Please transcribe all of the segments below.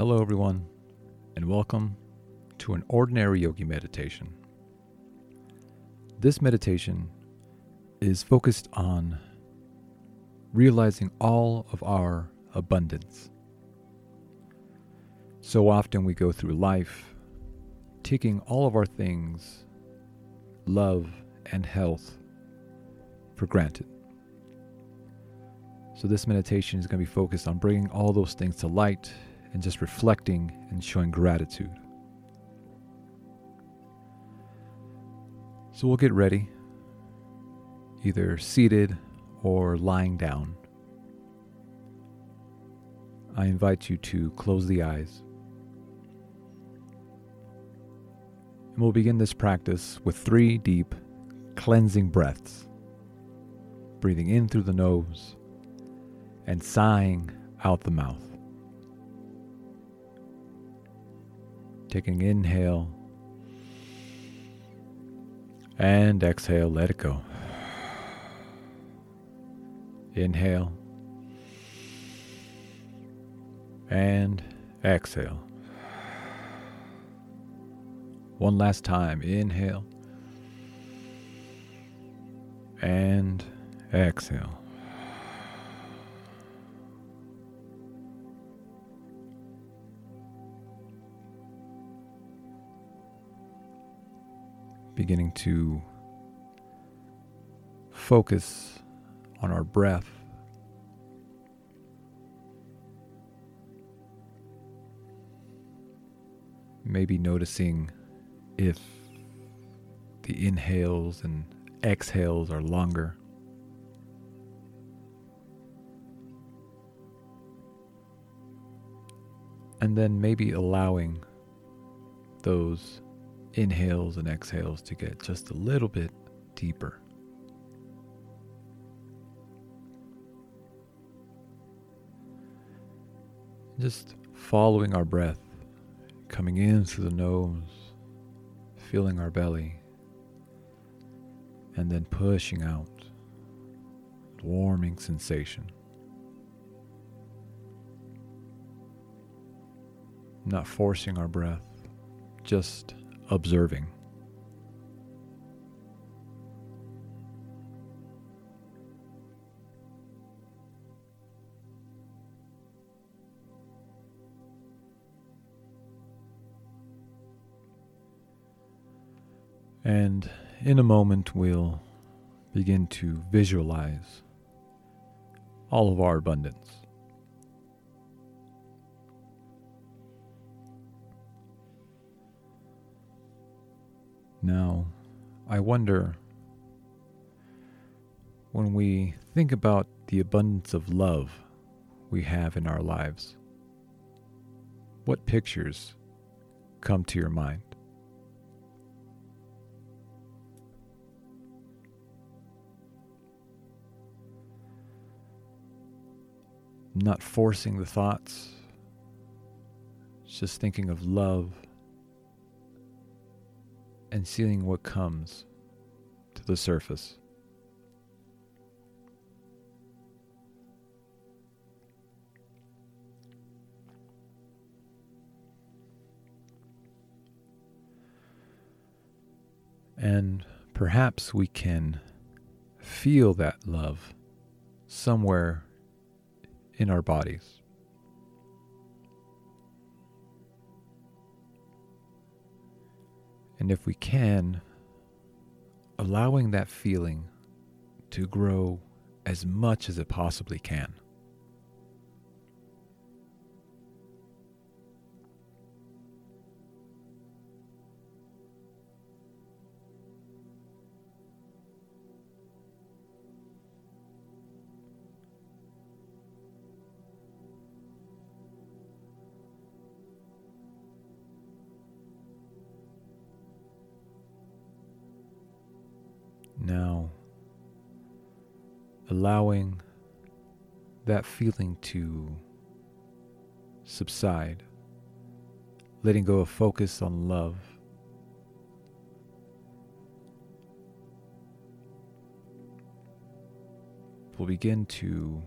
Hello, everyone, and welcome to an ordinary yogi meditation. This meditation is focused on realizing all of our abundance. So often we go through life taking all of our things, love and health, for granted. So, this meditation is going to be focused on bringing all those things to light and just reflecting and showing gratitude. So, we'll get ready, either seated or lying down. I invite you to close the eyes. And we'll begin this practice with three deep cleansing breaths, breathing in through the nose and sighing out the mouth. Taking inhale and exhale, let it go. Inhale and exhale. One last time. Inhale and exhale. Beginning to focus on our breath. Maybe noticing if the inhales and exhales are longer. And then maybe allowing those inhales and exhales to get just a little bit deeper. Just following our breath, coming in through the nose, feeling our belly, and then pushing out. Warming sensation. Not forcing our breath, just observing. And in a moment, we'll begin to visualize all of our abundance. Now, I wonder when we think about the abundance of love we have in our lives, what pictures come to your mind? not forcing the thoughts, just thinking of love and seeing what comes to the surface. And perhaps we can feel that love somewhere in our bodies. And if we can, allowing that feeling to grow as much as it possibly can. Allowing that feeling to subside, letting go of focus on love. We'll begin to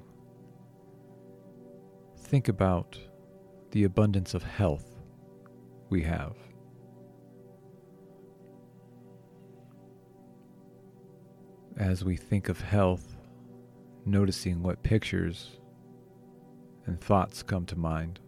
think about the abundance of health we have. As we think of health, noticing what pictures and thoughts come to mind.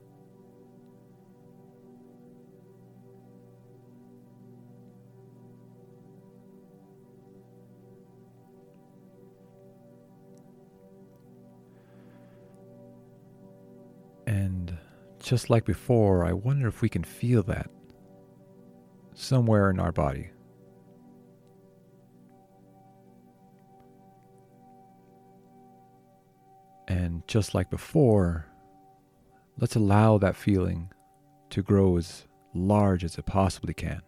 And just like before, I wonder if we can feel that somewhere in our body. Just like before, let's allow that feeling to grow as large as it possibly can.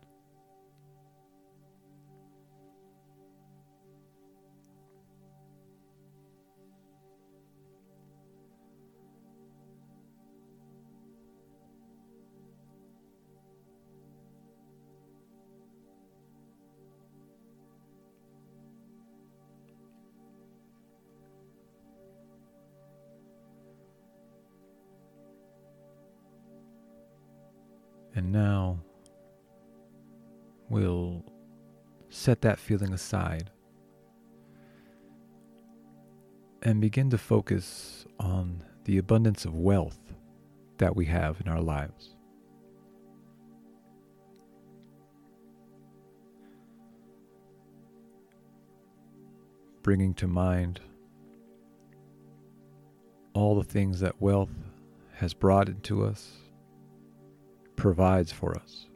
And now we'll set that feeling aside and begin to focus on the abundance of wealth that we have in our lives. Bringing to mind all the things that wealth has brought into us provides for us.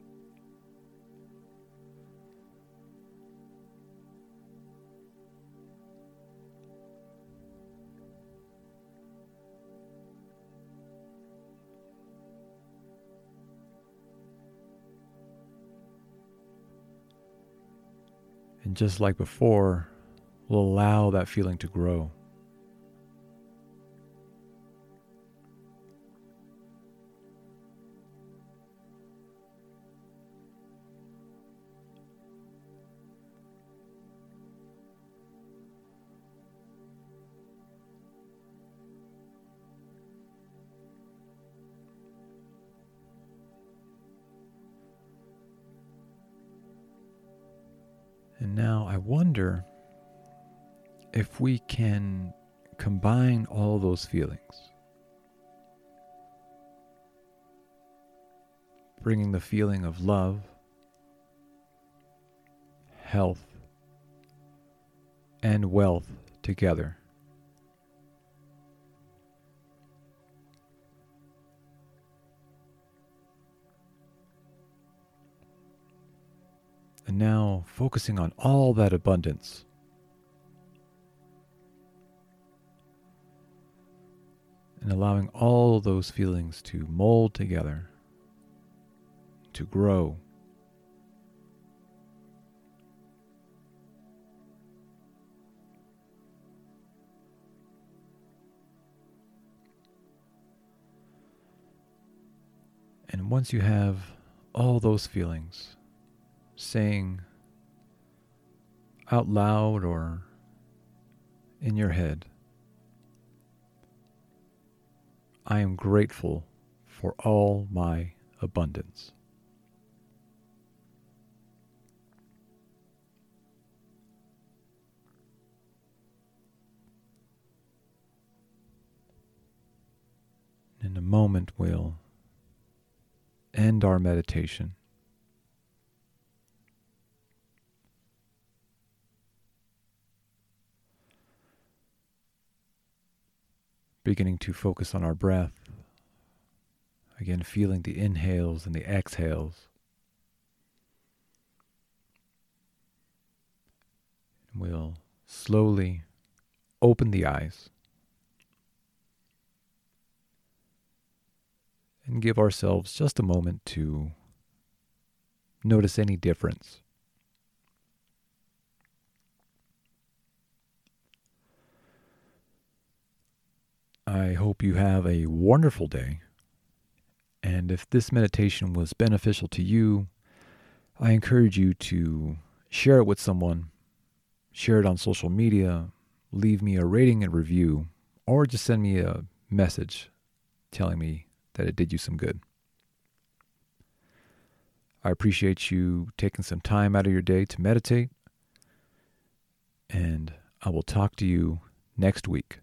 And just like before, we'll allow that feeling to grow. And now I wonder if we can combine all those feelings, bringing the feeling of love, health, and wealth together. And now focusing on all that abundance. And allowing all those feelings to mold together, to grow. And once you have all those feelings, saying out loud or in your head, I am grateful for all my abundance. In a moment, we'll end our meditation. Beginning to focus on our breath. Again, feeling the inhales and the exhales. We'll slowly open the eyes and give ourselves just a moment to notice any difference. I hope you have a wonderful day. And if this meditation was beneficial to you, I encourage you to share it with someone, share it on social media, leave me a rating and review, or just send me a message telling me that it did you some good. I appreciate you taking some time out of your day to meditate. And I will talk to you next week.